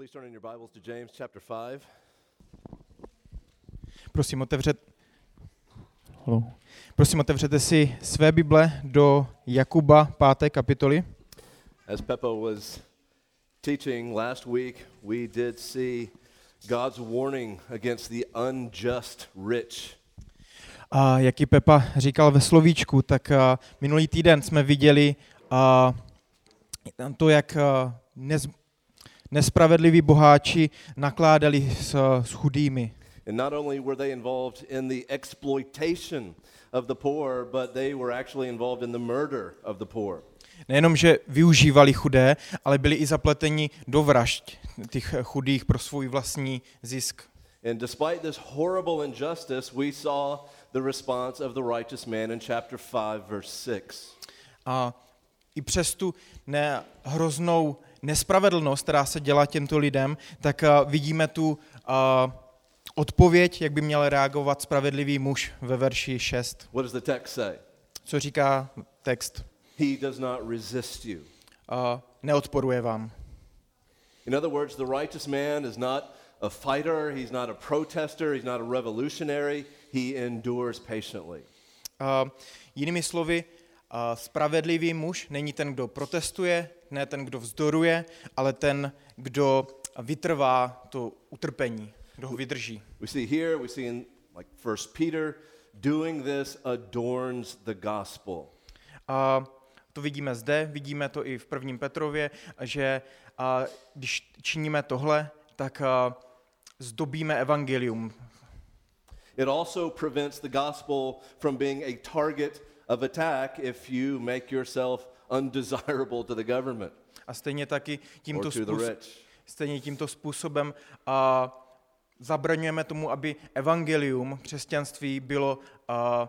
Please turn in your Bibles to James chapter 5. Prosím, otevřet... Hello. Prosím, otevřete si své Bible do Jakuba 5. kapitoly. As Peppo was teaching last week, we did see God's warning against the unjust rich. A jak i Pepa říkal ve slovíčku, tak minulý týden jsme viděli a, to, jak nez, nespravedliví boháči nakládali s, s chudými. And not only were they involved in the exploitation of the poor, but they were actually involved in the murder of the poor. Nejenom, že využívali chudé, ale byli i zapleteni do vražd těch chudých pro svůj vlastní zisk. And despite this horrible injustice, we saw the response of the righteous man in chapter 5, verse 6. A i přes tu ne, hroznou nespravedlnost, která se dělá těmto lidem, tak a, vidíme tu a, odpověď, jak by měl reagovat spravedlivý muž ve verši 6. What does the text say? Co říká text? He does not resist you. A, neodporuje vám. In other words, the righteous man is not a fighter, he's not a protester, he's not a revolutionary, he endures patiently. A, jinými slovy, a, spravedlivý muž není ten, kdo protestuje, ne ten, kdo vzdoruje, ale ten, kdo vytrvá to utrpení, kdo ho vydrží. We see here, we see in like First Peter, doing this adorns the gospel. A to vidíme zde, vidíme to i v prvním Petrově, že a, když činíme tohle, tak a, zdobíme evangelium. It also prevents the gospel from being a target of attack if you make yourself undesirable to the government A stejně taky tímto, or to the způsob, rich. stejně tímto způsobem a, zabraňujeme tomu, aby evangelium, křesťanství bylo a,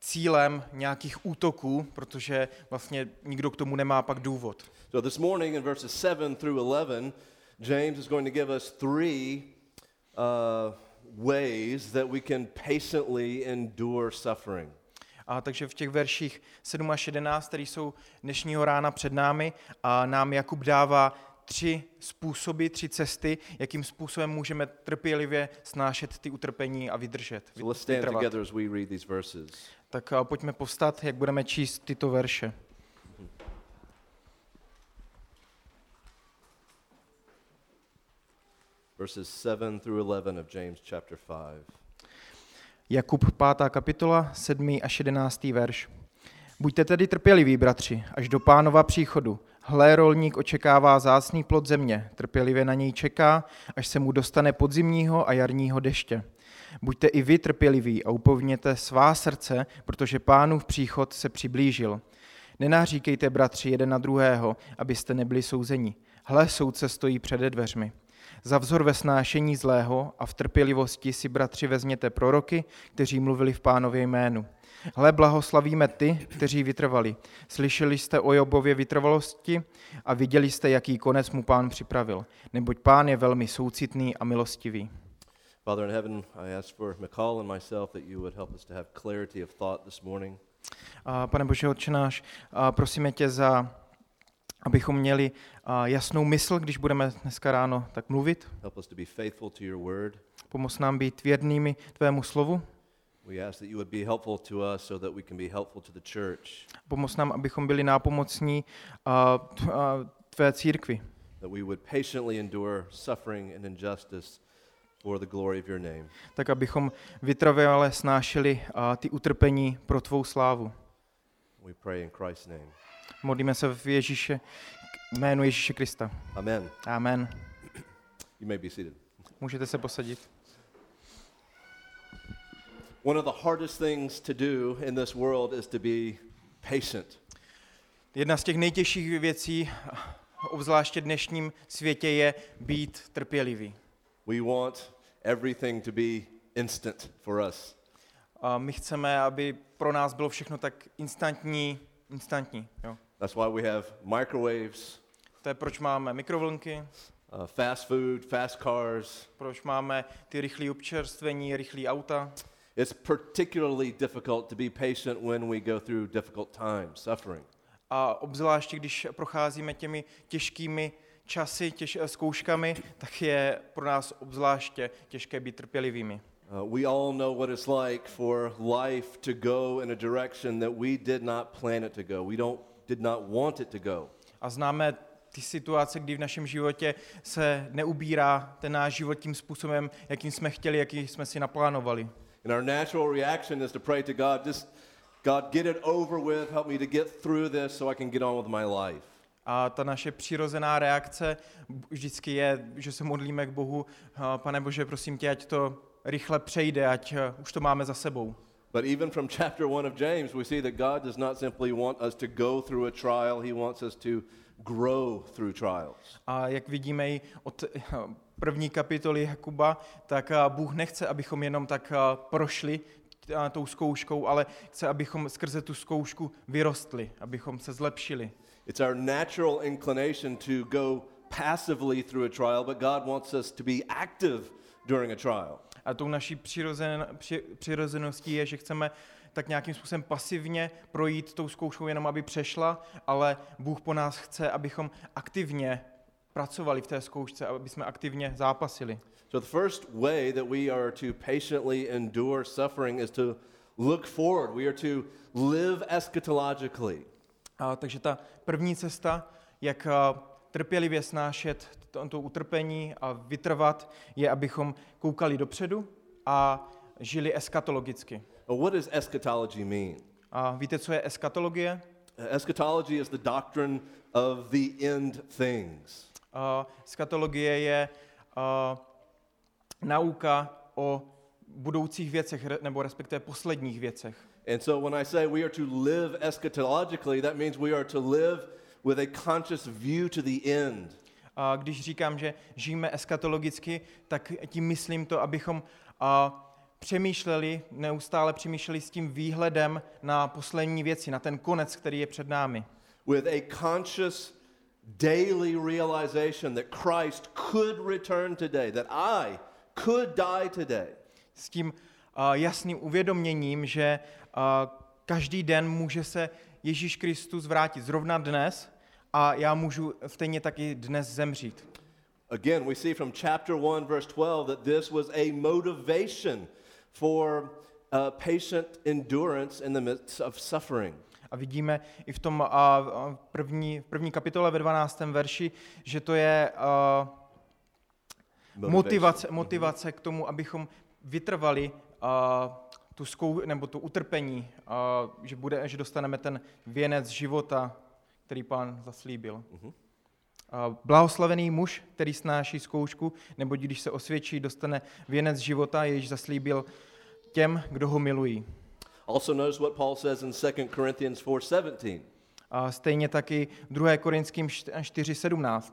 cílem nějakých útoků, protože vlastně nikdo k tomu nemá pak důvod. So this morning in verses 7 through 11, James is going to give us three uh, ways that we can patiently endure suffering. A takže v těch verších 7 až 11, které jsou dnešního rána před námi, a nám Jakub dává tři způsoby, tři cesty, jakým způsobem můžeme trpělivě snášet ty utrpení a vydržet. Vytrvat. Tak a pojďme povstat, jak budeme číst tyto verše. Verses 7 through 11 of James chapter 5. Jakub 5. kapitola, 7. až 11. verš. Buďte tedy trpěliví, bratři, až do pánova příchodu. Hle, rolník očekává zácný plod země, trpělivě na něj čeká, až se mu dostane podzimního a jarního deště. Buďte i vy trpěliví a upovněte svá srdce, protože pánův příchod se přiblížil. Nenáříkejte, bratři, jeden na druhého, abyste nebyli souzeni. Hle, soudce stojí přede dveřmi. Za vzor ve snášení zlého a v trpělivosti si, bratři, vezměte proroky, kteří mluvili v pánově jménu. Hle, blahoslavíme ty, kteří vytrvali. Slyšeli jste o Jobově vytrvalosti a viděli jste, jaký konec mu pán připravil. Neboť pán je velmi soucitný a milostivý. Father in heaven, I ask for McCall and myself that you would help us to have clarity of thought this morning. A pane Bože, Otče náš, prosíme tě za, abychom měli jasnou mysl, když budeme dneska ráno tak mluvit. Pomoz nám být věrnými tvému slovu. Pomoz nám, abychom byli nápomocní tvé církvi. Tak abychom vytrvale snášeli ty utrpení pro tvou slávu. We pray in Christ's name. Modlíme se v Ježíše, jménu Ježíše Krista. Amen. Amen. You may be seated. Můžete se posadit. One of the hardest things to do in this world is to be patient. Jedna z těch nejtěžších věcí, obzvláště v dnešním světě, je být trpělivý. We want everything to be instant for us. A my chceme, aby pro nás bylo všechno tak instantní, instantní. Jo. That's why we have microwaves, To je proč máme mikrovlnky, uh, fast food, fast cars. proč máme ty rychlé občerstvení, rychlé auta. It's particularly difficult to be patient when we go through difficult times, suffering. A obzvláště, když procházíme těmi těžkými, časy těž, zkouškami, tak je pro nás obzvláště těžké být trpělivými. Uh, we all know what it's like for life to go in a direction that we did not plan it to go. We don't did not want it to go. A známe ty situace, kdy v našem životě se neubírá ten náš život tím způsobem, jakým jsme chtěli, jaký jsme si naplánovali. And our natural reaction is to pray to God, just God, get it over with, help me to get through this so I can get on with my life. A ta naše přirozená reakce vždycky je, že se modlíme k Bohu, "A, pane Bože, prosím tě, ať to rychle přejde, ať eh, už to máme za sebou. But even from chapter 1 of James, we see that God does not simply want us to go through a trial, He wants us to grow through trials. A jak vidíme i od eh, první kapitoly Jakuba, tak eh, Bůh nechce, abychom jenom tak prošli tou zkouškou, ale chce, abychom skrze tu zkoušku vyrostli, abychom se zlepšili. It's our natural inclination to go passively through a trial, but God wants us to be active during a trial. A tou naší přirozen, při, přirozeností je, že chceme tak nějakým způsobem pasivně projít tou zkouškou, jenom aby přešla, ale Bůh po nás chce, abychom aktivně pracovali v té zkoušce, aby jsme aktivně zápasili. So, the first way that we are to patiently endure suffering is to look forward. We are to live eschatologically. A, takže ta první cesta, jak a, trpělivě snášet to, to utrpení a vytrvat, je, abychom koukali dopředu a žili eskatologicky. Well, what does eschatology mean? A víte, co je eskatologie? Eschatology is the doctrine of the end things. A, eskatologie je a, nauka o budoucích věcech, nebo respektive posledních věcech. And so when I say we are to live eschatologically, that means we are to live with a conscious view to the end. A když říkám, že žijeme eskatologicky, tak tím myslím to, abychom a, přemýšleli, neustále přemýšleli s tím výhledem na poslední věci, na ten konec, který je před námi. With a conscious daily realization that Christ could return today, that I could die today. S tím a, jasným uvědoměním, že a, každý den může se Ježíš Kristus vrátit zrovna dnes a já můžu stejně taky dnes zemřít. Again, we see from chapter 1, verse 12, that this was a motivation for uh, patient endurance in the midst of suffering. A vidíme i v tom a, a první, v první kapitole ve 12. verši, že to je a, motivace, motivace k tomu, abychom vytrvali a, tu zkou, nebo tu utrpení, a, že, bude, že dostaneme ten věnec života, který pán zaslíbil. A blahoslavený muž, který snáší zkoušku, nebo když se osvědčí, dostane věnec života, jež zaslíbil těm, kdo ho milují. Also, notice what Paul says in 2 Corinthians 4:17. A stejně taky 2. Korinským 4.17.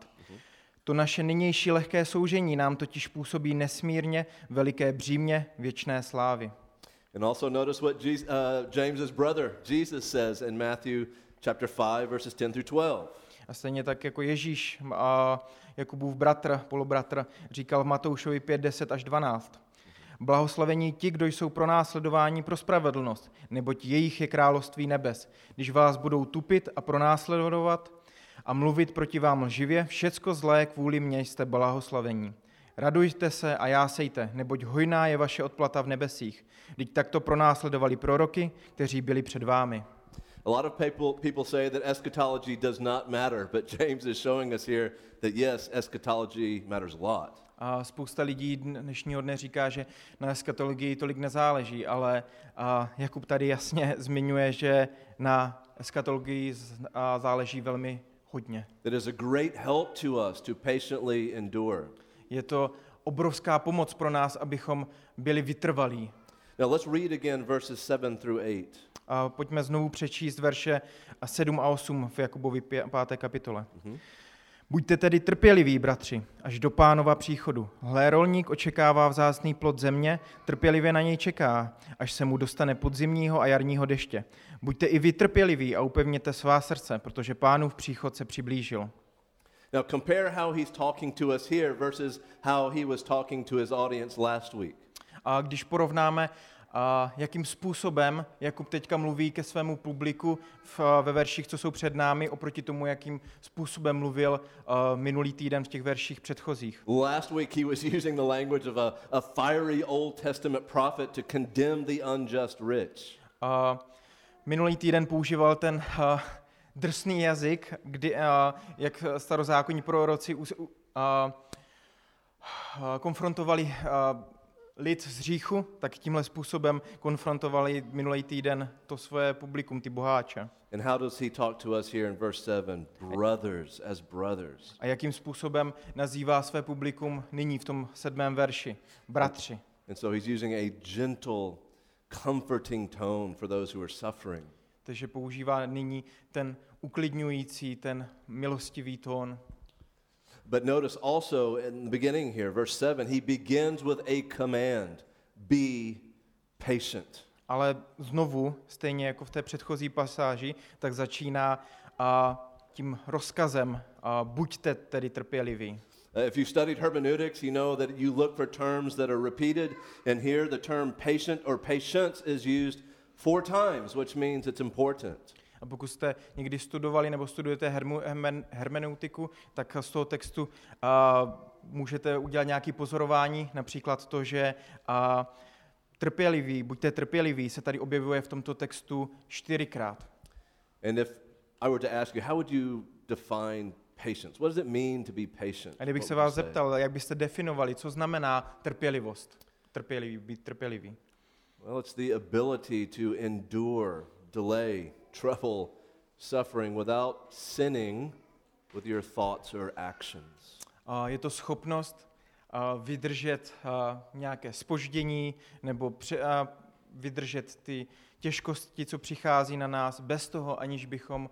To naše nynější lehké soužení nám totiž působí nesmírně veliké břímě věčné slávy. And also notice what Jesus, uh, James's brother Jesus says in Matthew chapter 5 verses 10 through 12. A stejně tak jako Ježíš a Jakubův bratr, polobratr, říkal v Matoušovi 5, 10 až 12. Blahoslavení ti, kdo jsou pro následování pro spravedlnost, neboť jejich je království nebes. Když vás budou tupit a pronásledovat a mluvit proti vám lživě, všecko zlé kvůli mně jste blahoslavení. Radujte se a jásejte, neboť hojná je vaše odplata v nebesích. Teď takto pronásledovali proroky, kteří byli před vámi. A lot of people, people say that eschatology does not matter, but James is showing us here that yes, eschatology matters a lot. A spousta lidí dnešního dne říká, že na eskatologii tolik nezáleží, ale a Jakub tady jasně zmiňuje, že na a záleží velmi hodně. That is a great help to us to patiently endure. Je to obrovská pomoc pro nás, abychom byli vytrvalí. Now let's read again verses 7 through 8. A pojďme znovu přečíst verše 7 a 8 v Jakubovi 5. kapitole. Buďte tedy trpěliví, bratři, až do pánova příchodu. Hle, rolník očekává vzácný plod země, trpělivě na něj čeká, až se mu dostane podzimního a jarního deště. Buďte i vy trpěliví a upevněte svá srdce, protože pánův příchod se přiblížil. Now compare how he's talking to us here versus how he was talking to his audience last week. A když porovnáme jakým způsobem Jakub teďka mluví ke svému publiku v, ve verších, co jsou před námi, oproti tomu, jakým způsobem mluvil uh, minulý týden v těch verších předchozích. Last week he was using the language of a, a fiery Old Testament prophet to condemn the unjust rich. Uh, minulý týden používal ten uh, drsný jazyk, kdy, uh, jak starozákonní proroci uh, uh, konfrontovali uh, lid z hříchu, tak tímhle způsobem konfrontovali minulý týden to svoje publikum, ty boháče. And how does he talk to us here in verse 7? Brothers as brothers. A jakým způsobem nazývá své publikum nyní v tom sedmém verši? Bratři. And so he's using a gentle, comforting tone for those who are suffering. Takže používá nyní ten uklidňující, ten milostivý tón. But notice also in the beginning here, verse 7, he begins with a command be patient. Ale znovu, stejně jako v té předchozí pasáži, tak začíná a, tím rozkazem a, buďte tedy trpěliví. Uh, if you studied hermeneutics, you know that you look for terms that are repeated, and here the term patient or patience is used four times, which means it's important. A pokud jste někdy studovali nebo studujete hermu, hermen, hermeneutiku, tak z toho textu můžete udělat nějaké pozorování, například to, že a, trpělivý, buďte trpěliví, se tady objevuje v tomto textu čtyřikrát. And if I were to ask you, how would you define patience? What does it mean to be patient? A kdybych se vás zeptal, jak byste definovali, co znamená trpělivost, trpělivý, být trpělivý. Well, it's the ability to endure, delay, trouble, suffering without sinning with your thoughts or actions. A je to schopnost a, vydržet a, nějaké spoždění nebo pře, a, vydržet ty těžkosti, co přichází na nás, bez toho, aniž bychom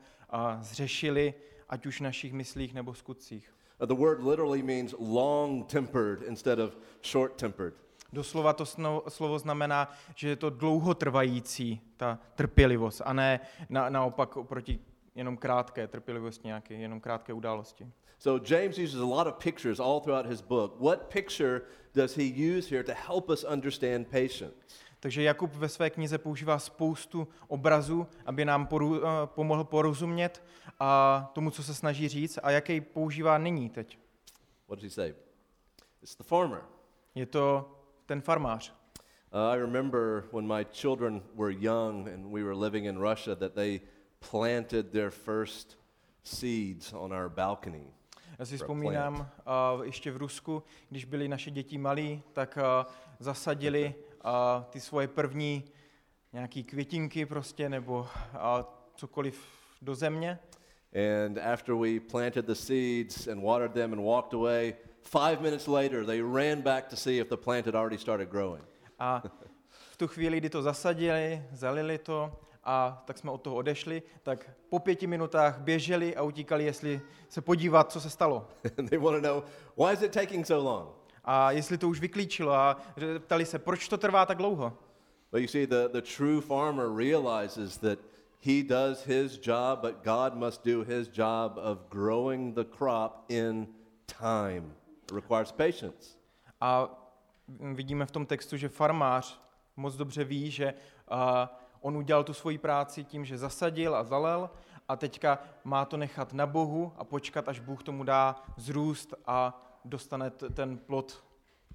zřešili, ať už v našich myslích nebo skutcích. Uh, the word literally means long tempered instead of short tempered. Doslova to slovo znamená, že je to dlouhotrvající, ta trpělivost, a ne na, naopak oproti jenom krátké trpělivosti, nějaké jenom krátké události. So James uses a lot of pictures all throughout his book. What picture does he use here to help us understand patience? Takže Jakub ve své knize používá spoustu obrazů, aby nám poru, eh, pomohl porozumět a tomu, co se snaží říct, a jaký používá nyní teď. What does he say? It's the farmer. Je to ten farmář. Uh, I remember when my children were young and we were living in Russia that they planted their first seeds on our balcony. Já si vzpomínám, uh, ještě v Rusku, když byli naše děti malí, tak uh, zasadili uh, ty svoje první nějaký květinky prostě, nebo uh, cokoliv do země. And after we planted the seeds and watered them and walked away, five minutes later they ran back to see if the plant had already started growing. A v tu chvíli, kdy to zasadili, zalili to a tak jsme od toho odešli, tak po pěti minutách běželi a utíkali, jestli se podívat, co se stalo. and they want to know why is it taking so long? A jestli to už vyklíčilo a ptali se, proč to trvá tak dlouho. But you see, the, the true farmer realizes that he does his job, but God must do his job of growing the crop in time. Requires patience. A vidíme v tom textu, že farmář moc dobře ví, že a, on udělal tu svoji práci tím, že zasadil a zalel a teďka má to nechat na Bohu a počkat, až Bůh tomu dá zrůst a dostane ten plod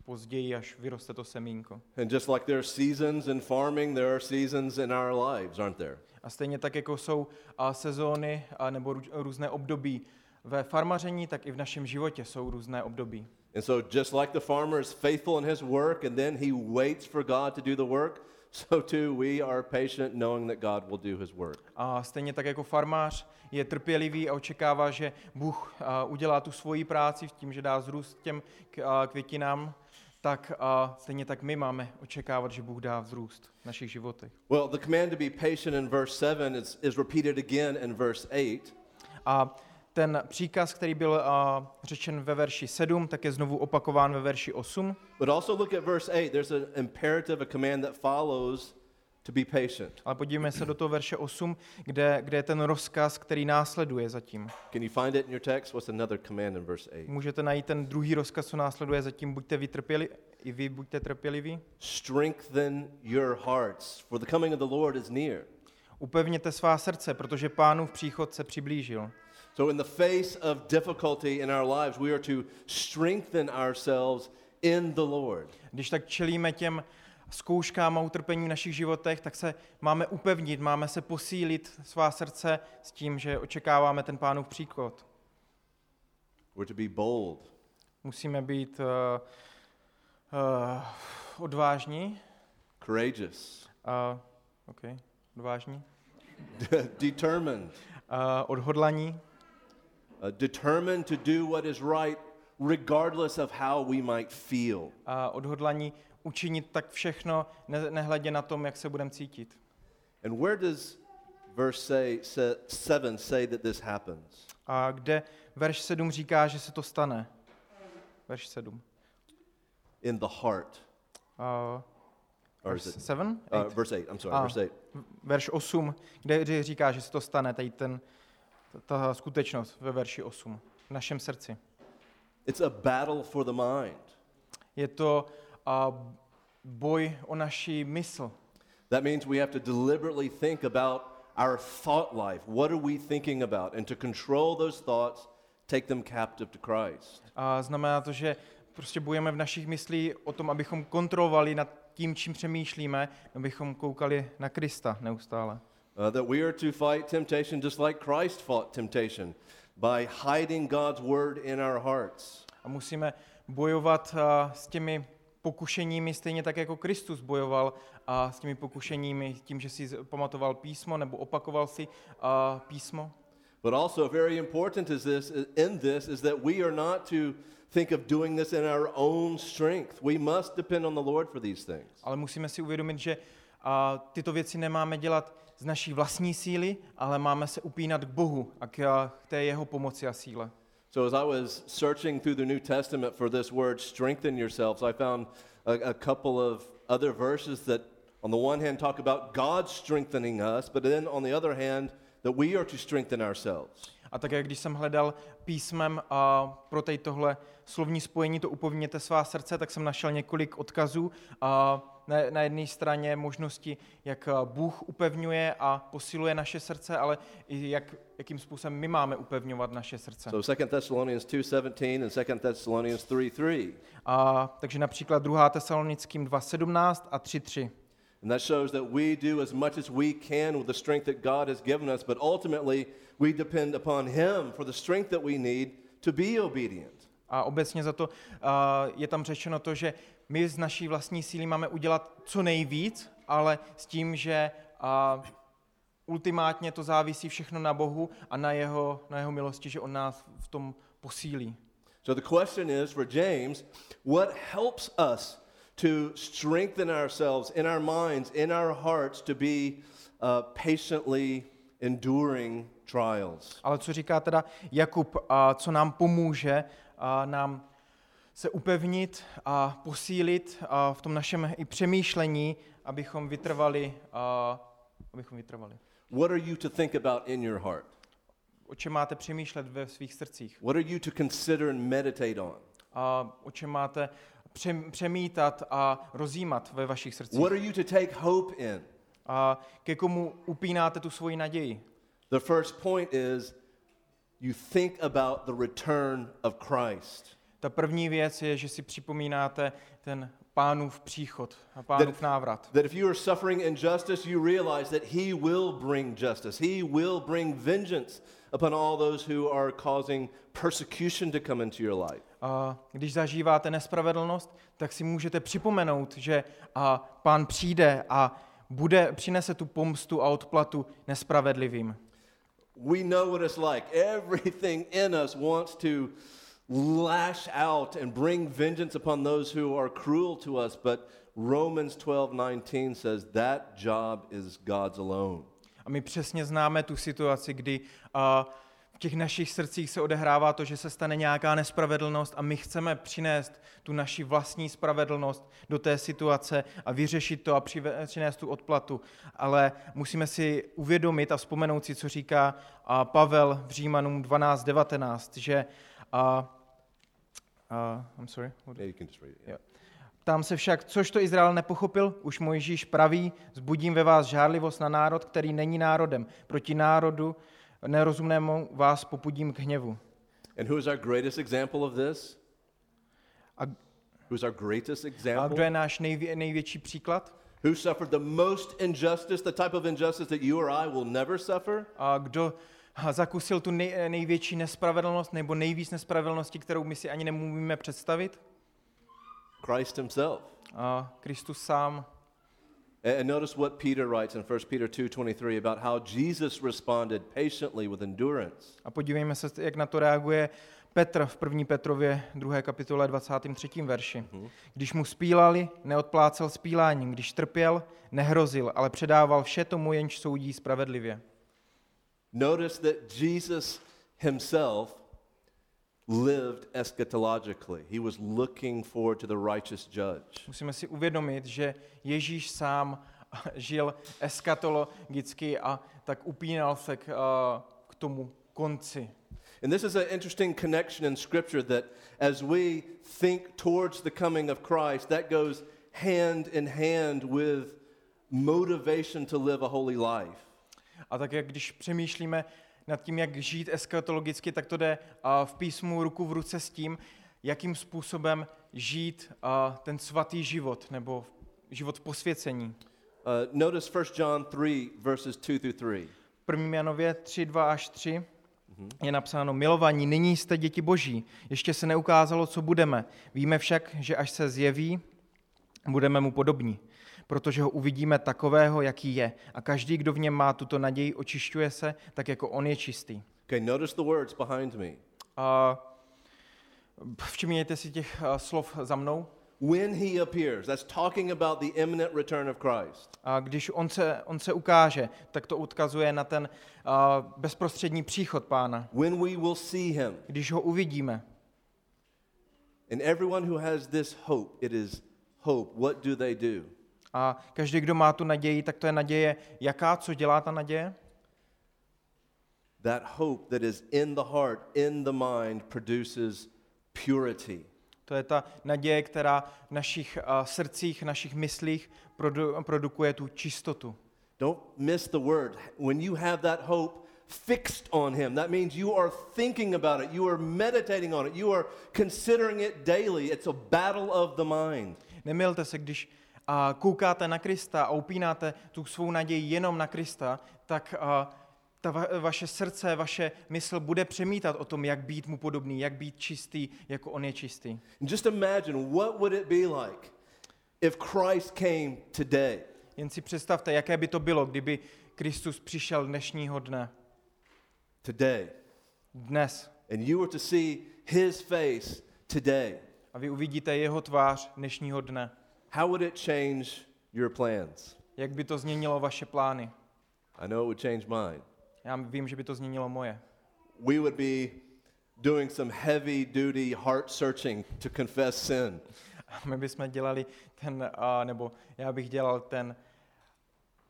později, až vyroste to semínko. And just like there are seasons in farming, there are seasons in our lives, aren't there? A stejně tak, jako jsou a, sezóny a, nebo rů, různé období ve farmaření, tak i v našem životě jsou různé období. And so, just like the farmer is faithful in his work and then he waits for God to do the work, so too we are patient knowing that God will do his work. A stejně tak jako farmář je trpělivý a očekává, že Bůh a, udělá tu svoji práci v tím, že dá zrůst těm k- a, květinám, tak a, stejně tak my máme očekávat, že Bůh dá vzrůst v našich životech. Well, the command to be patient in verse 7 is, is repeated again in verse 8. A ten příkaz, který byl a, řečen ve verši 7, tak je znovu opakován ve verši 8. But also look at verse 8. There's an imperative, a command that follows to be patient. Ale podívejme se do toho verše 8, kde, kde je ten rozkaz, který následuje zatím. Can you find it in your text? What's another command in verse 8? Můžete najít ten druhý rozkaz, co následuje zatím. Buďte vytrpěli, i vy buďte trpěliví. Strengthen your hearts, for the coming of the Lord is near. Upevněte svá srdce, protože pánův příchod se přiblížil. So, in the face of difficulty in our lives, we are to strengthen ourselves in the Lord. Když tak čelíme těm zkouškám a utrpení v našich životech, tak se máme upevnit, máme se posílit svá srdce s tím, že očekáváme ten pánův příchod. We're to be bold, Musíme být uh, uh, odvážní. courageous, Uh, okay. Odvážní. determined, Uh, odhodlaní. Uh, determined to do what is right, regardless of how we might feel. A odhodlaní učinit tak všechno, ne, nehledě na tom, jak se budeme cítit. And where does verse say, se, 7 say that this happens? A kde verš 7 říká, že se to stane? Verš 7. In the heart. Uh, Or verš is it? 7? Uh, verse 8, I'm sorry, Ah. verse 8. Verš 8, kde říká, že se to stane, tady ten, ta, skutečnost ve verši 8, v našem srdci. It's a battle for the mind. Je to uh, boj o naši mysl. That means we have to deliberately think about our thought life. What are we thinking about? And to control those thoughts, take them captive to Christ. A znamená to, že prostě bojujeme v našich myslí o tom, abychom kontrolovali nad tím, čím přemýšlíme, abychom koukali na Krista neustále. Uh, that we are to fight temptation just like Christ fought temptation by hiding God's word in our hearts. A musíme bojovat a, s těmi pokušeními stejně tak, jako Kristus bojoval a s těmi pokušeními tím, že si pamatoval písmo nebo opakoval si a, písmo. But also very important is this in this is that we are not to think of doing this in our own strength. We must depend on the Lord for these things. Ale musíme si uvědomit, že a, tyto věci nemáme dělat z naší vlastní síly, ale máme se upínat k Bohu a k, té jeho pomoci a síle. So as I was searching through the New Testament for this word strengthen yourselves, I found a, a couple of other verses that on the one hand talk about God strengthening us, but then on the other hand that we are to strengthen ourselves. A také když jsem hledal písmem a pro tady tohle slovní spojení, to upovněte svá srdce, tak jsem našel několik odkazů. A na, na jedné straně možnosti, jak a, Bůh upevňuje a posiluje naše srdce, ale i jak, jakým způsobem my máme upevňovat naše srdce. So 2 Thessalonians 2:17 and 2 Thessalonians 3:3. A, takže například 2. Tesalonickým 2.17 a 3.3. And that shows that we do as much as we can with the strength that God has given us, but ultimately we depend upon him for the strength that we need to be obedient. A obecně za to a, je tam řečeno to, že my z naší vlastní síly máme udělat co nejvíc, ale s tím, že a, ultimátně to závisí všechno na Bohu a na jeho, na jeho milosti, že on nás v tom posílí. So the question is for James, what helps us to strengthen ourselves in our minds, in our hearts, to be uh, patiently enduring trials? Ale co říká teda Jakub, a co nám pomůže a nám se upevnit a posílit a v tom našem i přemýšlení, abychom vytrvali, a, abychom vytrvali. What are you to think about in your heart? O čem máte přemýšlet ve svých srdcích? What are you to consider and meditate on? A o čem máte přem- přemítat a rozjímat ve vašich srdcích? What are you to take hope in? A ke komu upínáte tu svoji naději? The first point is you think about the return of Christ. Ta první věc je, že si připomínáte ten pánův příchod a pánův návrat. That if you are suffering injustice, you realize that He will bring justice. He will bring vengeance upon all those who are causing persecution to come into your life. A když zažíváte nespravedlnost, tak si můžete připomenout, že a pán přijde a bude, přinese tu pomstu a odplatu nespravedlivým. We know what it's like. Everything in us wants to lash out and bring vengeance upon those who are cruel to us, but Romans 12:19 says that job is God's alone. A my přesně známe tu situaci, kdy a, v těch našich srdcích se odehrává to, že se stane nějaká nespravedlnost a my chceme přinést tu naši vlastní spravedlnost do té situace a vyřešit to a přinést tu odplatu. Ale musíme si uvědomit a vzpomenout si, co říká Pavel v Římanům 12.19, že a, a, I'm sorry, what- Yeah, you can just read it. Jo. Ptám se však, což to Izrael nepochopil? Už Mojžíš praví, zbudím ve vás žárlivost na národ, který není národem. Proti národu nerozumnému vás popudím k hněvu. And who is our greatest example of this? A, Who's our greatest a example? kdo je náš nejvě, největší příklad? Who suffered the most injustice, the type of injustice that you or I will never suffer? A kdo zakusil tu nej, největší nespravedlnost nebo nejvíc nespravedlnosti, kterou my si ani nemůžeme představit? Christ himself. A Kristus sám. And notice what Peter writes in 1 Peter 2:23 about how Jesus responded patiently with endurance. A podívejme se, jak na to reaguje Petr v 1. Petrově 2. kapitole 23. verši. Když mu spílali, neodplácel spíláním, když trpěl, nehrozil, ale předával vše tomu, jenž soudí spravedlivě. Notice that Jesus himself lived eschatologically. He was looking forward to the righteous judge. Musíme si uvědomit, že Ježíš sám žil eskatologicky a tak upínal se k, a, k tomu konci. And this is an interesting connection in Scripture that as we think towards the coming of Christ, that goes hand in hand with motivation to live a holy life. A tak jak když přemýšlíme nad tím, jak žít eskatologicky, tak to jde v písmu ruku v ruce s tím, jakým způsobem žít ten svatý život nebo život posvěcení. Uh, notice 1 John 3, verses 2 through 3. V 1. Janově 3, 2 až 3 je napsáno, milovaní, nyní jste děti boží, ještě se neukázalo, co budeme. Víme však, že až se zjeví, budeme mu podobní, protože ho uvidíme takového, jaký je. A každý, kdo v něm má tuto naději, očišťuje se, tak jako on je čistý. Okay, notice the words behind me. A všimněte si těch a, slov za mnou. When he appears, that's talking about the imminent return of Christ. A když on se, on se ukáže, tak to odkazuje na ten a, bezprostřední příchod pána. When we will see him. Když ho uvidíme. And everyone who has this hope, it is hope. What do they do? A každý, kdo má tu naději, tak to je naděje. Jaká, co dělá ta naděje? That hope that is in the heart, in the mind, produces purity. To je ta naděje, která v našich a, srdcích, našich myslích produ, produkuje tu čistotu. Don't miss the word. When you have that hope fixed on Him, that means you are thinking about it, you are meditating on it, you are considering it daily. It's a battle of the mind. Nemilte se, když a, koukáte na Krista a upínáte tu svou naději jenom na Krista, tak a, ta va, vaše srdce, vaše mysl bude přemítat o tom, jak být mu podobný, jak být čistý, jako on je čistý. Just imagine what would it be like if Christ came today. Jen si představte, jaké by to bylo, kdyby Kristus přišel dnešního dne. Today. Dnes. And you were to see His face today. A vy uvidíte jeho tvář dnešního dne. How would it change your plans? Jak by to změnilo vaše plány? I know it would change mine. Já vím, že by to změnilo moje. We would be doing some heavy duty heart searching to confess sin. My bychom dělali ten, a, nebo já bych dělal ten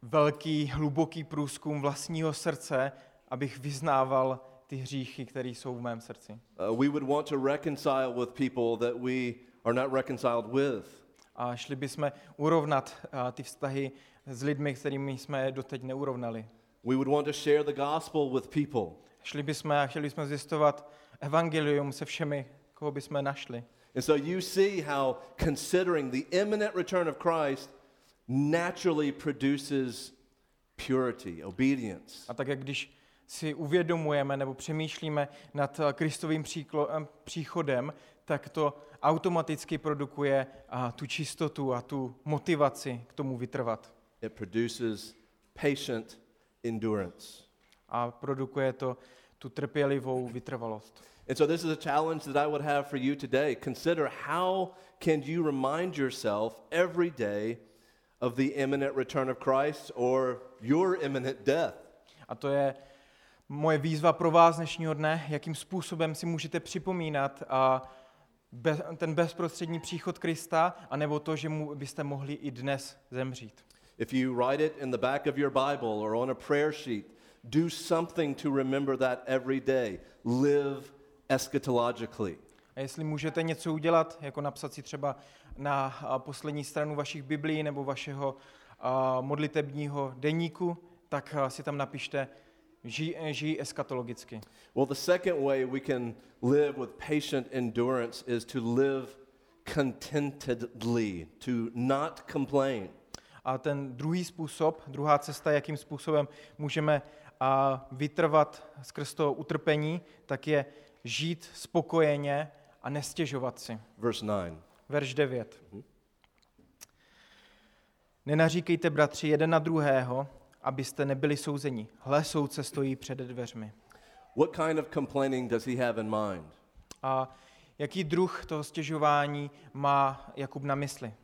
velký, hluboký průzkum vlastního srdce, abych vyznával ty hříchy, které jsou v mém srdci. Uh, we would want to reconcile with people that we are not reconciled with. A šli bychom urovnat a, ty vztahy s lidmi, kterými jsme doteď neurovnali. We would want to share the gospel with people. Šli bychom a chtěli jsme zjistovat evangelium se všemi, koho bychom našli. And so you see how considering the imminent return of Christ naturally produces purity, obedience. A tak jak když si uvědomujeme nebo přemýšlíme nad eh, Kristovým příklo, eh, příchodem, tak to automaticky produkuje a, tu čistotu a tu motivaci k tomu vytrvat. It produces patient endurance. A produkuje to tu trpělivou vytrvalost. And so this is a challenge that I would have for you today. Consider how can you remind yourself every day of the imminent return of Christ or your imminent death. A to je moje výzva pro vás dnešního dne, jakým způsobem si můžete připomínat a ten bezprostřední příchod Krista, anebo to, že mu byste mohli i dnes zemřít. If you write it in the back of your Bible or on a prayer sheet, do something to remember that every day. Live eschatologically. A jestli můžete něco udělat, jako napsat si třeba na poslední stranu vašich biblí nebo vašeho modlitebního deníku, tak si tam napište, žij, žij eskatologicky. Well, the second way we can live with patient endurance is to live contentedly, to not complain. A ten druhý způsob, druhá cesta, jakým způsobem můžeme a, vytrvat skrz to utrpení, tak je žít spokojeně a nestěžovat si. Verse 9. Verš 9. Nenaříkejte, bratři, jeden na druhého, abyste nebyli souzeni. Hle, soudce stojí před dveřmi. What kind of complaining does he have in mind? A jaký druh toho stěžování má Jakub na mysli?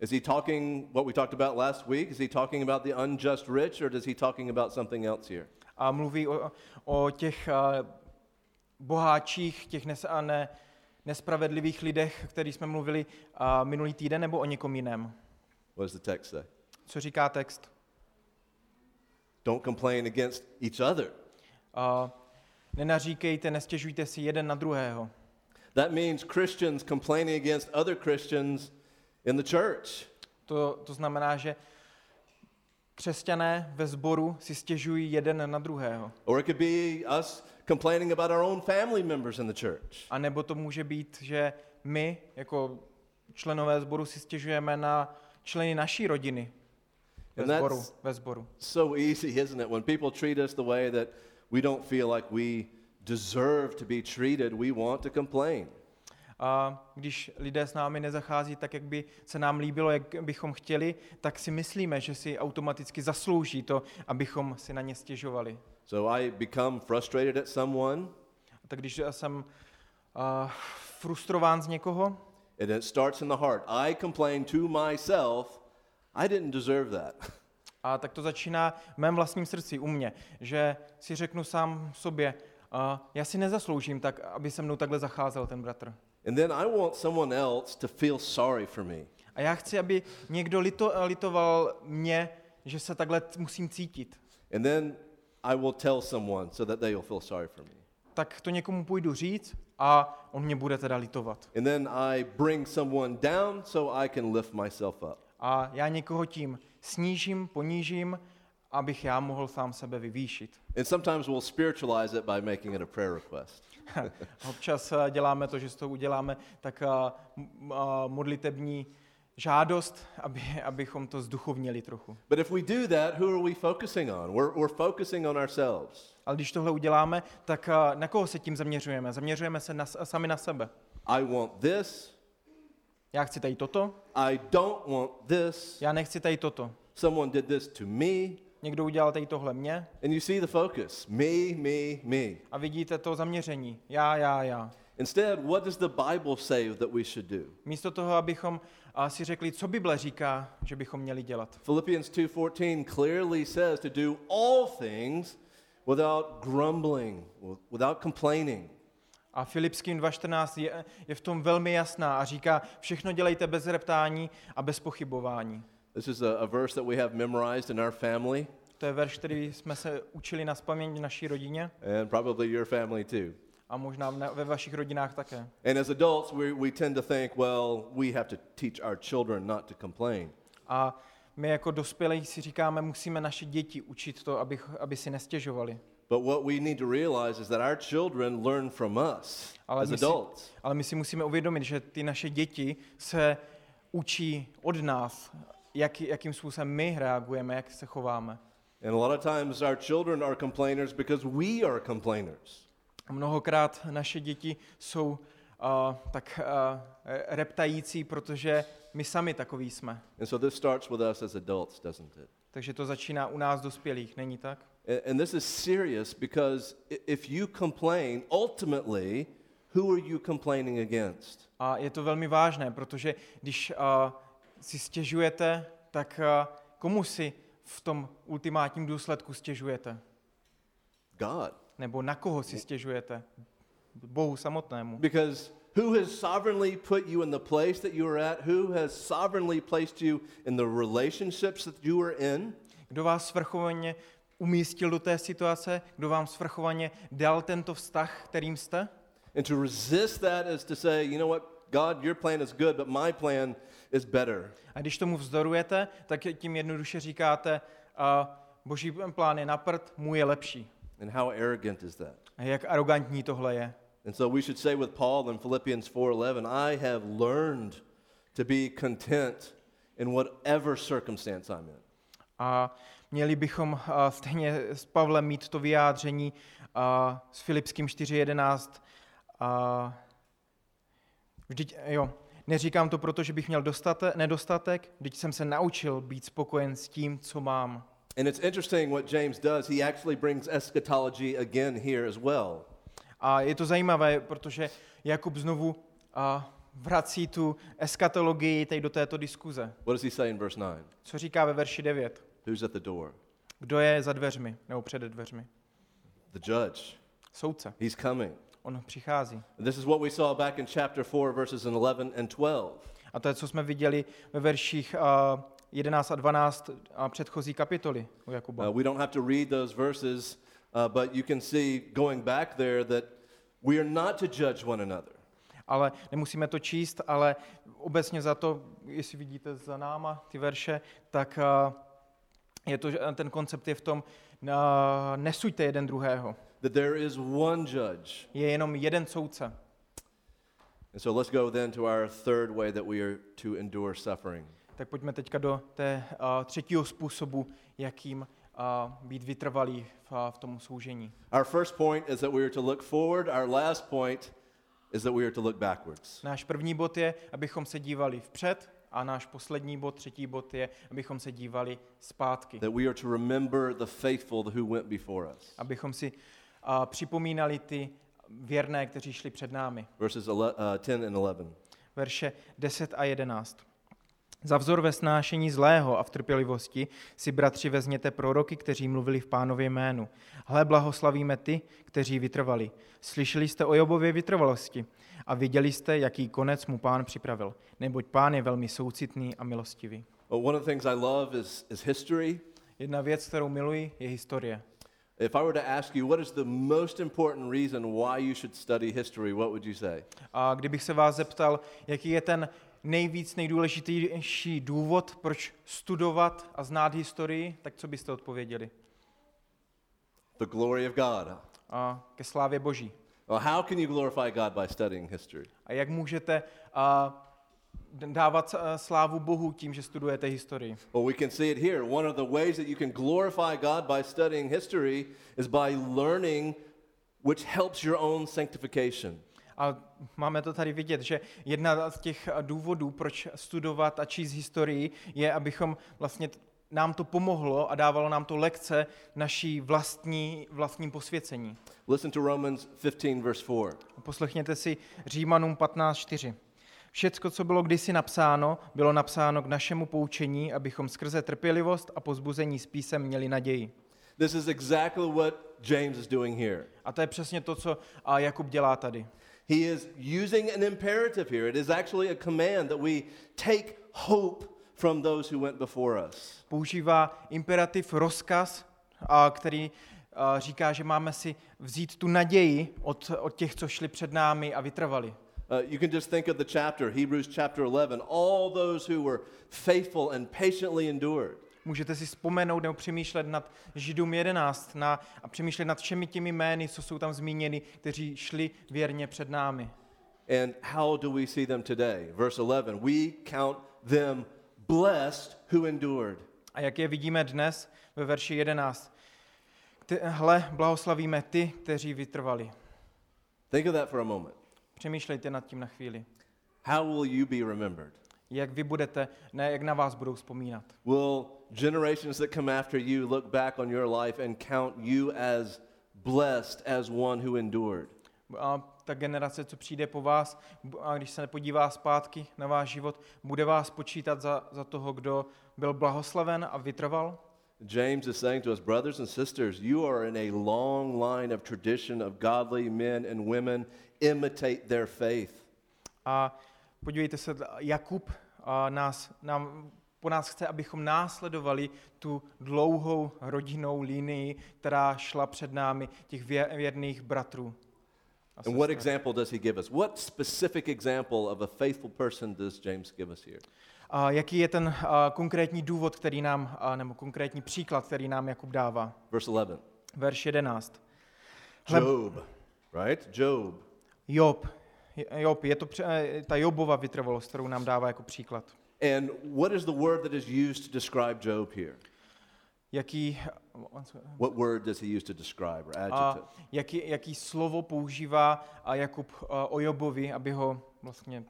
Is he talking what we talked about last week? Is he talking about the unjust rich, or does he talking about something else here? A mluví o, o těch a, boháčích, těch nes, a ne, nespravedlivých lidech, který jsme mluvili a, minulý týden, nebo o někom jiném? What does the text say? Co říká text? Don't complain against each other. A, nenaříkejte, nestěžujte si jeden na druhého. That means Christians complaining against other Christians in the church. To, to znamená, že křesťané ve sboru si stěžují jeden na druhého. Or it could be us complaining about our own family members in the church. A nebo to může být, že my jako členové sboru si stěžujeme na členy naší rodiny ve And that's- sboru. Ve sboru. So easy, isn't it? When people treat us the way that we don't feel like we deserve to be treated, we want to complain. A když lidé s námi nezachází tak, jak by se nám líbilo, jak bychom chtěli, tak si myslíme, že si automaticky zaslouží to, abychom si na ně stěžovali. So I become frustrated at someone, A tak když jsem a, frustrován z někoho, and it starts in the heart. I complain to myself, I didn't deserve that. A tak to začíná v mém vlastním srdci, u mě, že si řeknu sám sobě, a já si nezasloužím tak, aby se mnou takhle zacházel ten bratr. And then I want someone else to feel sorry for me. A já chci, aby někdo lito, litoval mě, že se takhle musím cítit. And then I will tell someone so that they will feel sorry for me. Tak to někomu půjdu říct a on mě bude teda litovat. And then I bring someone down so I can lift myself up. A já někoho tím snížím, ponížím, abych já mohl sám sebe vyvýšit. And sometimes we'll spiritualize it by making it a prayer request. Občas eh, děláme to, že z toho uděláme tak m- a modlitební žádost, aby, abychom to zduchovnili trochu. But if we do that, who are we focusing on? We're, we're focusing on ourselves. Ale když tohle uděláme, tak eh, na koho se tím zaměřujeme? Zaměřujeme se na, sami na sebe. I want this. Já chci tady toto, I don't want this. já nechci tady toto. Someone did this to me. Někdo udělal tady tohle mě And you see the focus me, me, me. a vidíte to zaměření. Já, já, já. Instead, what does the Bible say that we should do? Místo toho, abychom a, si řekli, co Bible říká, že bychom měli dělat. Philippians 2:14 clearly says to do all things without grumbling, without complaining. A Filipským 2.14 je, je v tom velmi jasná a říká, všechno dělejte bez reptání a bez pochybování. This is a, a verse that we have memorized in our family To je verš, který jsme se učili na spaměť v naší rodině and probably your family too. a možná ve vašich rodinách také. And as adults, we, we tend to think, well, we have to teach our children not to complain. A my jako dospělí si říkáme, musíme naše děti učit to, aby, aby si nestěžovali. But what we need to realize is that our children learn from us Ale as my, si, adults. ale my si musíme uvědomit, že ty naše děti se učí od nás, jak, jakým způsobem my reagujeme, jak se chováme. And a lot of times our children are complainers because we are complainers. A Mnohokrát naše děti jsou uh, tak uh, reptající, protože my sami takový jsme. And so this starts with us as adults, doesn't it? Takže to začíná u nás dospělých, není tak? And this is serious because if you complain, ultimately, who are you complaining against? A je to velmi vážné, protože když uh, si stěžujete, tak uh, komu si v tom ultimátním důsledku stěžujete? God. Nebo na koho si stěžujete? Bohu samotnému. Because who has sovereignly put you in the place that you are at? Who has sovereignly placed you in the relationships that you are in? Kdo vás svrchovaně umístil do té situace? Kdo vám svrchovaně dal tento vztah, kterým jste? And to resist that is to say, you know what, God, your plan is good, but my plan is better. A když tomu vzdorujete, tak tím jednoduše říkáte, uh, boží plán je na prd, můj je lepší. And how arrogant is that? A jak arrogantní tohle je. And so we should say with Paul in Philippians 4:11, I have learned to be content in whatever circumstance I'm in. A měli bychom stejně s Pavlem mít to vyjádření s Filipským 4.11. Uh, vždyť, jo, neříkám to proto, že bych měl dostate, nedostatek, vždyť jsem se naučil být spokojen s tím, co mám. And it's interesting what James does. He actually brings eschatology again here as well. A je to zajímavé, protože Jakub znovu uh, vrací tu eskatologii tady do této diskuze. What does he say in verse 9? Co říká ve verši 9? Who's at the door? Kdo je za dveřmi, nebo před dveřmi? The judge. Soudce. He's coming. On přichází. This is what we saw back in chapter 4, verses in 11 and 12. A to je, co jsme viděli ve verších uh, 11 a 12 a předchozí kapitoly u Jakuba. Uh, we don't have to read those verses, uh, but you can see going back there that we are not to judge one another. Ale nemusíme to číst, ale obecně za to, jestli vidíte za náma ty verše, tak uh, je to, že ten koncept je v tom, uh, nesuďte jeden druhého. That there is one judge. Je jenom jeden soudce. And so let's go then to our third way that we are to endure suffering. Tak pojďme teďka do té uh, třetího způsobu, jakým uh, být vytrvalý v, v tom soužení. Our first point is that we are to look forward. Our last point is that we are to look backwards. Náš první bod je, abychom se dívali vpřed a náš poslední bod, třetí bod je, abychom se dívali zpátky. That we are to remember the faithful who went before us. Abychom si uh, připomínali ty věrné, kteří šli před námi. Verses ele- uh, 10 and 11. Verše 10 a 11. Za vzor ve snášení zlého a v trpělivosti si, bratři, vezměte proroky, kteří mluvili v pánově jménu. Hle, blahoslavíme ty, kteří vytrvali. Slyšeli jste o Jobově vytrvalosti a viděli jste, jaký konec mu pán připravil. Neboť pán je velmi soucitný a milostivý. One of the things I love is, is history. Jedna věc, kterou miluji, je historie. If I were to ask you what is the most important reason why you should study history, what would you say? A kdybych se vás zeptal, jaký je ten nejvíc nejdůležitější důvod, proč studovat a znát historii, tak co byste odpověděli? The glory of God. A ke slávě Boží. Well, how can you glorify God by studying history? A jak můžete a, dávat slávu Bohu tím, že studujete historii? Well, we can see it here. One of the ways that you can glorify God by studying history is by learning which helps your own sanctification. A máme to tady vidět, že jedna z těch důvodů, proč studovat a číst historii, je, abychom vlastně nám to pomohlo a dávalo nám to lekce naší vlastní, vlastním posvěcení. Listen to Romans 15, verse 4. Poslechněte si Římanům 15.4. Všecko, co bylo kdysi napsáno, bylo napsáno k našemu poučení, abychom skrze trpělivost a pozbuzení s písem měli naději. This is exactly what James is doing here. A to je přesně to, co Jakub dělá tady. He is using an imperative here. It is actually a command that we take hope from those who went before us. Používá imperativ rozkaz, a, který a, říká, že máme si vzít tu naději od, od těch, co šli před námi a vytrvali. Uh, you can just think of the chapter, Hebrews chapter 11, all those who were faithful and patiently endured. Můžete si vzpomenout nebo přemýšlet nad Židům 11 na, a přemýšlet nad všemi těmi jmény, co jsou tam zmíněny, kteří šli věrně před námi. And how do we see them today? Verse 11, we count them blessed who endured. A jak je vidíme dnes ve verši 11. Ty, hle, blahoslavíme ty, kteří vytrvali. Think of that for a moment. Přemýšlejte nad tím na chvíli. How will you be remembered? Jak vy budete, ne jak na vás budou vzpomínat. Will generations that come after you look back on your life and count you as blessed as one who endured? A ta generace, co přijde po vás, a když se nepodívá zpátky na váš život, bude vás počítat za, za toho, kdo byl blahoslaven a vytrval? James is saying to us, brothers and sisters, you are in a long line of tradition of godly men and women. Imitate their faith. A podívejte se, Jakub a nás, nám, po nás chce, abychom následovali tu dlouhou rodinnou linii, která šla před námi, těch vě- věrných bratrů. And what example does he give us? What specific example of a faithful person does James give us here? A jaký je ten a, konkrétní důvod, který nám, a, nebo konkrétní příklad, který nám Jakub dává? Verse 11. Verš 11. Hle- Job, right? Job. Job. Job, je to eh, ta Jobova vytrvalost, kterou nám dává jako příklad. And what is the word that is used to describe Job here? Jaký, What word does he use to describe or a adjective? jaký, jaký slovo používá a Jakub a, o Jobovi, aby ho vlastně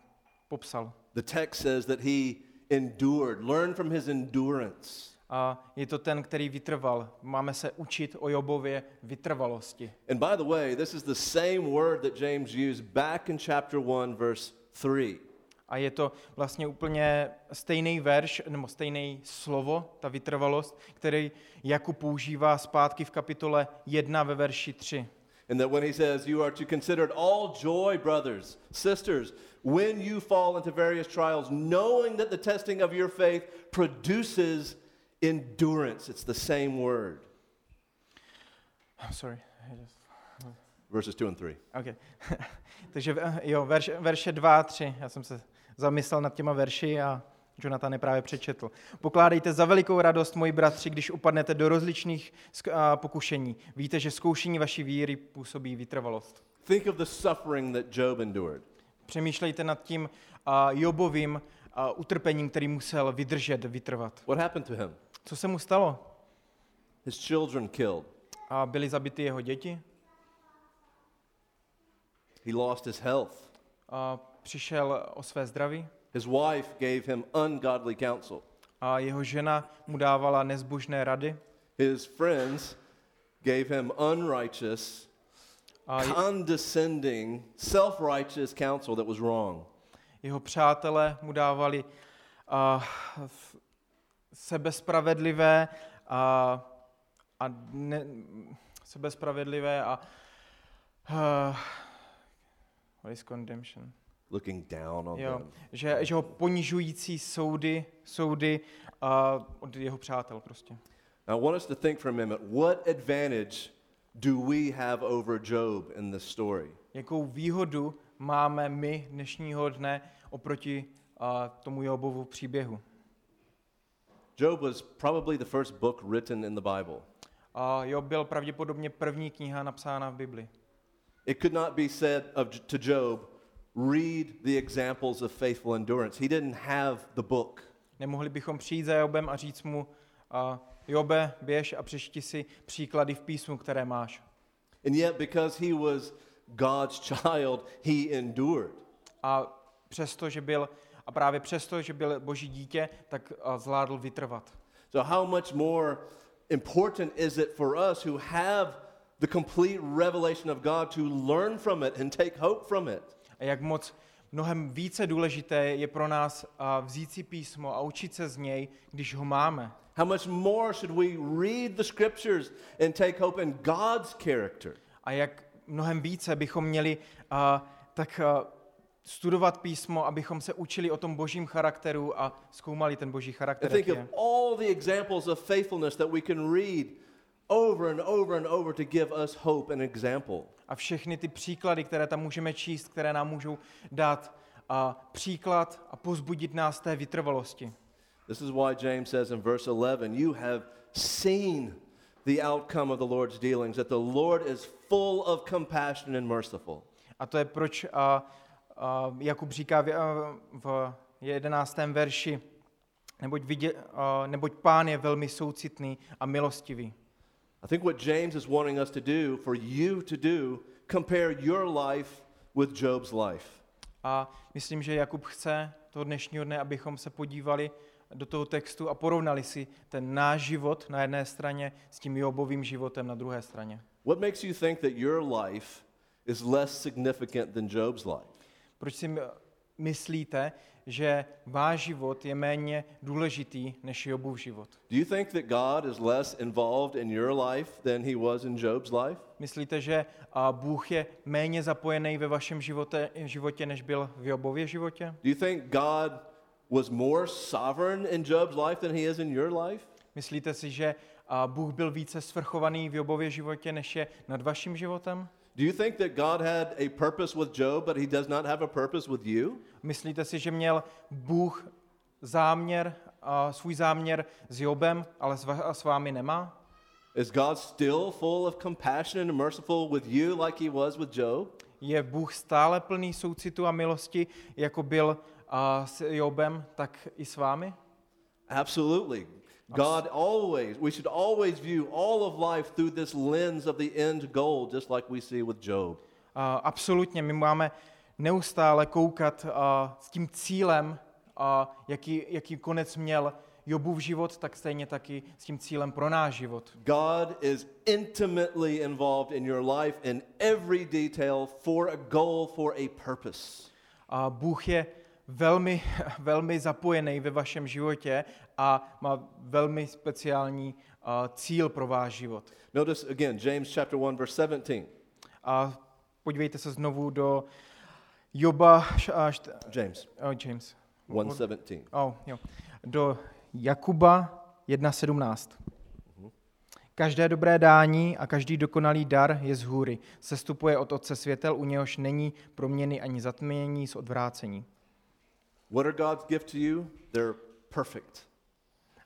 popsal. The text says that he endured. Learn from his endurance. A je to ten, který vytrval. Máme se učit o Jobově vytrvalosti. And by the way, this is the same word that James used back in chapter 1, verse 3. A je to vlastně úplně stejný verš, nebo stejný slovo, ta vytrvalost, který Jakub používá zpátky v kapitole 1 ve verši 3. And that when he says, You are to consider it all joy, brothers, sisters, when you fall into various trials, knowing that the testing of your faith produces endurance. It's the same word. Sorry. I just- Verses 2 and 3. Okay. Takže eh, jo, verš, verše 2 a 3. Já jsem se zamyslel nad těma verši a Jonathan je právě přečetl. Pokládejte za velikou radost, moji bratři, když upadnete do rozličných pokušení. Víte, že zkoušení vaší víry působí vytrvalost. Think of the suffering that Job endured. Přemýšlejte nad tím Jobovým utrpením, který musel vydržet, vytrvat. What happened to him? Co se mu stalo? His children killed. A byly zabity jeho děti? He lost his health. A přišel o své zdraví? His wife gave him ungodly counsel. A jeho žena mu dávala nezbožné rady? His friends gave him unrighteous, A je- condescending, self righteous counsel that was wrong. jeho přátelé mu dávali f- sebespravedlivé a, a ne, sebespravedlivé a uh, what is condemnation? Looking down on Jo, them. že, že ho ponižující soudy, soudy a, od jeho přátel prostě. Now, I want us to think for a minute what advantage do we have over Job in this story? Jakou výhodu máme my dnešního dne oproti a, tomu Jobovu příběhu? Job was probably the first book written in the Bible. A Job byl pravděpodobně první kniha napsána v Bibli. It could not be said of, to Job, read the examples of faithful endurance. He didn't have the book. Nemohli bychom přijít za Jobem a říct mu, a Jobe, běž a přečti si příklady v písmu, které máš. And yet, because he was God's child, he endured. A přesto, že byl, a právě přesto, že byl boží dítě, tak a, zvládl vytrvat. So, how much more important is it for us who have the complete revelation of God to learn from it and take hope from it? A jak moc mnohem více důležité je pro nás vzít si písmo a učit se z něj, když ho máme. How much more should we read the scriptures and take hope in God's character? A jak mnohem více bychom měli a, tak a, studovat písmo, abychom se učili o tom božím charakteru a zkoumali ten boží And charakter. think jak of all the examples of faithfulness that we can read over and over and over to give us hope and example. A všechny ty příklady, které tam můžeme číst, které nám můžou dát a příklad a pozbudit nás té vytrvalosti. This is why James says in verse 11, You have seen the outcome of the Lord's dealings, that the Lord is full of compassion and merciful. A to je proč a, a Jakub říká v, a, v 11. verši, neboť, vidě, a, neboť pán je velmi soucitný a milostivý. I think what James is wanting us to do, for you to do, compare your life with Job's life. A myslím, že Jakub chce toho dnešního dne, abychom se podívali do toho textu a porovnali si ten náš život na jedné straně s tím Jobovým životem na druhé straně. What makes you think that your life is less significant than Job's life? Proč si my- myslíte, že váš život je méně důležitý než Jobův život? Do you think that God is less involved in your life than he was in Job's life? Myslíte, že Bůh je méně zapojený ve vašem životě, životě, než byl v Jobově životě? Do you think God was more sovereign in Job's life than he is in your life? Myslíte si, že Bůh byl více svrchovaný v Jobově životě, než je nad vaším životem? Do you think that God had a purpose with Job, but he does not have a purpose with you? Myslíte si, že měl Bůh záměr, a svůj záměr s Jobem, ale s, s vámi nemá? Is God still full of compassion and merciful with you like he was with Job? Je Bůh stále plný soucitu a milosti, jako byl a, s Jobem, tak i s vámi? Absolutely. God always, we should always view all of life through this lens of the end goal, just like we see with Job. A, absolutně, my máme neustále koukat a, s tím cílem, a, jaký, jaký konec měl Jobův život, tak stejně taky s tím cílem pro náš život. God is intimately involved in your life in every detail for a goal, for a purpose. A Bůh je velmi, velmi zapojený ve vašem životě a má velmi speciální a, cíl pro váš život. Notice again, James chapter 1, verse 17. A podívejte se znovu do Joba, št, James oh, James, 1:17. oh, jo, do Jakuba 1.17. Každé dobré dání a každý dokonalý dar je z hůry. Sestupuje od Otce světel, u něhož není proměny ani zatmění z odvrácení. What are God's gifts to you? They're perfect.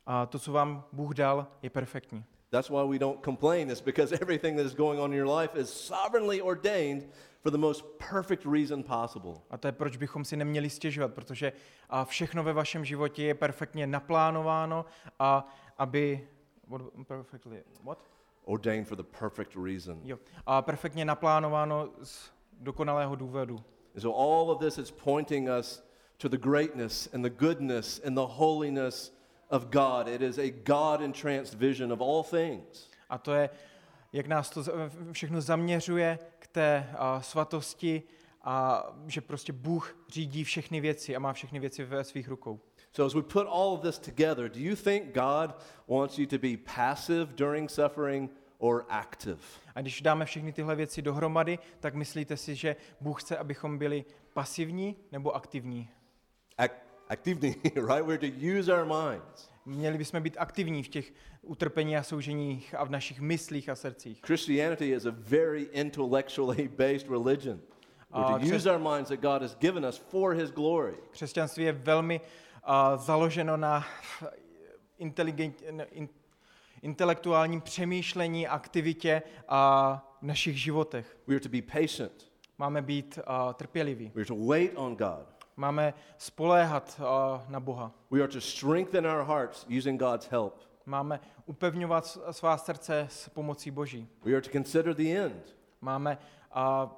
A to, co vám Bůh dal, je perfektní. That's why we don't complain, is because everything that is going on in your life is sovereignly ordained for the most perfect reason possible. A to je, proč bychom si neměli stěžovat, protože a všechno ve vašem životě je perfektně naplánováno a aby... What, perfectly, what? Ordained for the perfect reason. Jo. A perfektně naplánováno z dokonalého důvodu. So all of this is pointing us to the greatness and the goodness and the holiness of God. It is a God entranced vision of all things. A to je, jak nás to všechno zaměřuje k té a, svatosti a že prostě Bůh řídí všechny věci a má všechny věci ve svých rukou. So as we put all of this together, do you think God wants you to be passive during suffering or active? A když dáme všechny tyhle věci dohromady, tak myslíte si, že Bůh chce, abychom byli pasivní nebo aktivní? Ac- actively, right? We're to use our minds. Měli bychom být aktivní v těch utrpení a souženích a v našich myslích a srdcích. Christianity is a very intellectually based religion. We're to use our minds that God has given us for His glory. Křesťanství je velmi uh, založeno na inteligent, in, intelektuálním přemýšlení, aktivitě a v našich životech. We are to be patient. Máme být uh, trpěliví. We are to wait on God. Máme spoléhat uh, na Boha. We are to strengthen our hearts using God's help. Máme upevňovat svá srdce s pomocí Boží. We are to consider the end. Máme uh,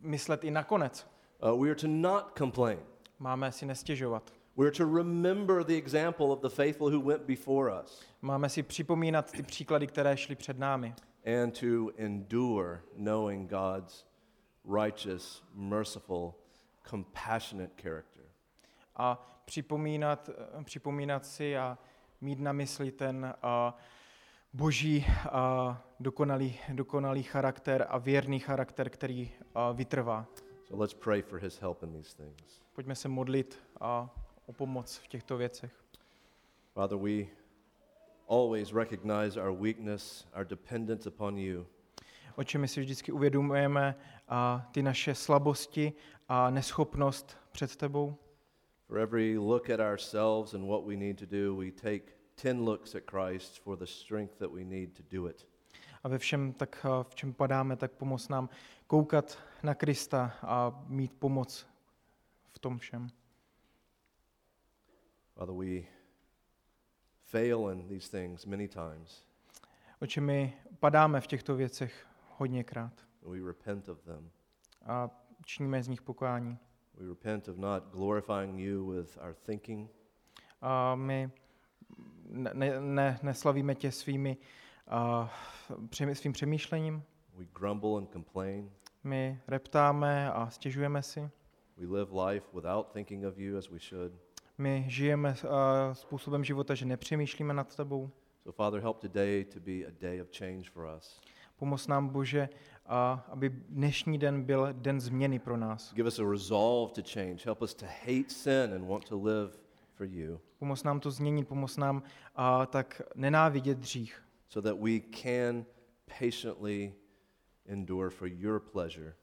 myslet i na konec. Uh, we are to not complain. Máme si nestěžovat. We are to remember the example of the faithful who went before us Máme si připomínat ty příklady, které šly před námi. and to endure knowing God's righteous, merciful, compassionate character. a připomínat, eh, připomínat si a mít na mysli ten a, boží a, dokonalý, dokonalý charakter a věrný charakter, který a, vytrvá. So let's pray for his help in these things. Pojďme se modlit a o pomoc v těchto věcech. Father, we always recognize our weakness, our dependence upon you. Oče, my si vždycky uvědomujeme a, ty naše slabosti a neschopnost před tebou. For every look at ourselves and what we need to do, we take 10 looks at Christ for the strength that we need to do it. A ve všem, tak, a, v čem padáme, tak pomoc nám koukat na Krista a mít pomoc v tom všem. Father, we fail in these things many times. Oče, my padáme v těchto věcech hodněkrát We repent of them. a činíme z nich pokání. We repent of not glorifying you with our thinking. A my ne, ne, ne, neslavíme tě svými, a, přemý- svým přemýšlením. We grumble and complain. My reptáme a stěžujeme si. We live life without thinking of you as we should. My žijeme a, způsobem života, že nepřemýšlíme nad tebou. So, Father, help today to be a day of change for us. Pomoz nám, Bože, a aby dnešní den byl den změny pro nás. Give us a resolve to change. Help us to hate sin and want to live for you. Pomoz nám to změnit, pomoz nám a tak nenávidět dřích. So that we can patiently endure for your pleasure.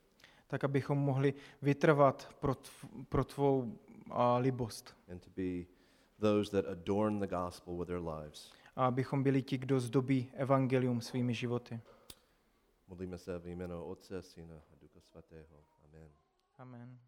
Tak abychom mohli vytrvat pro, tv- pro tvou a, libost. And to be those that adorn the gospel with their lives. A abychom byli ti, kdo zdobí evangelium svými životy. Modlíme se v jméno Otce, Syna a Ducha Svatého. Amen. Amen.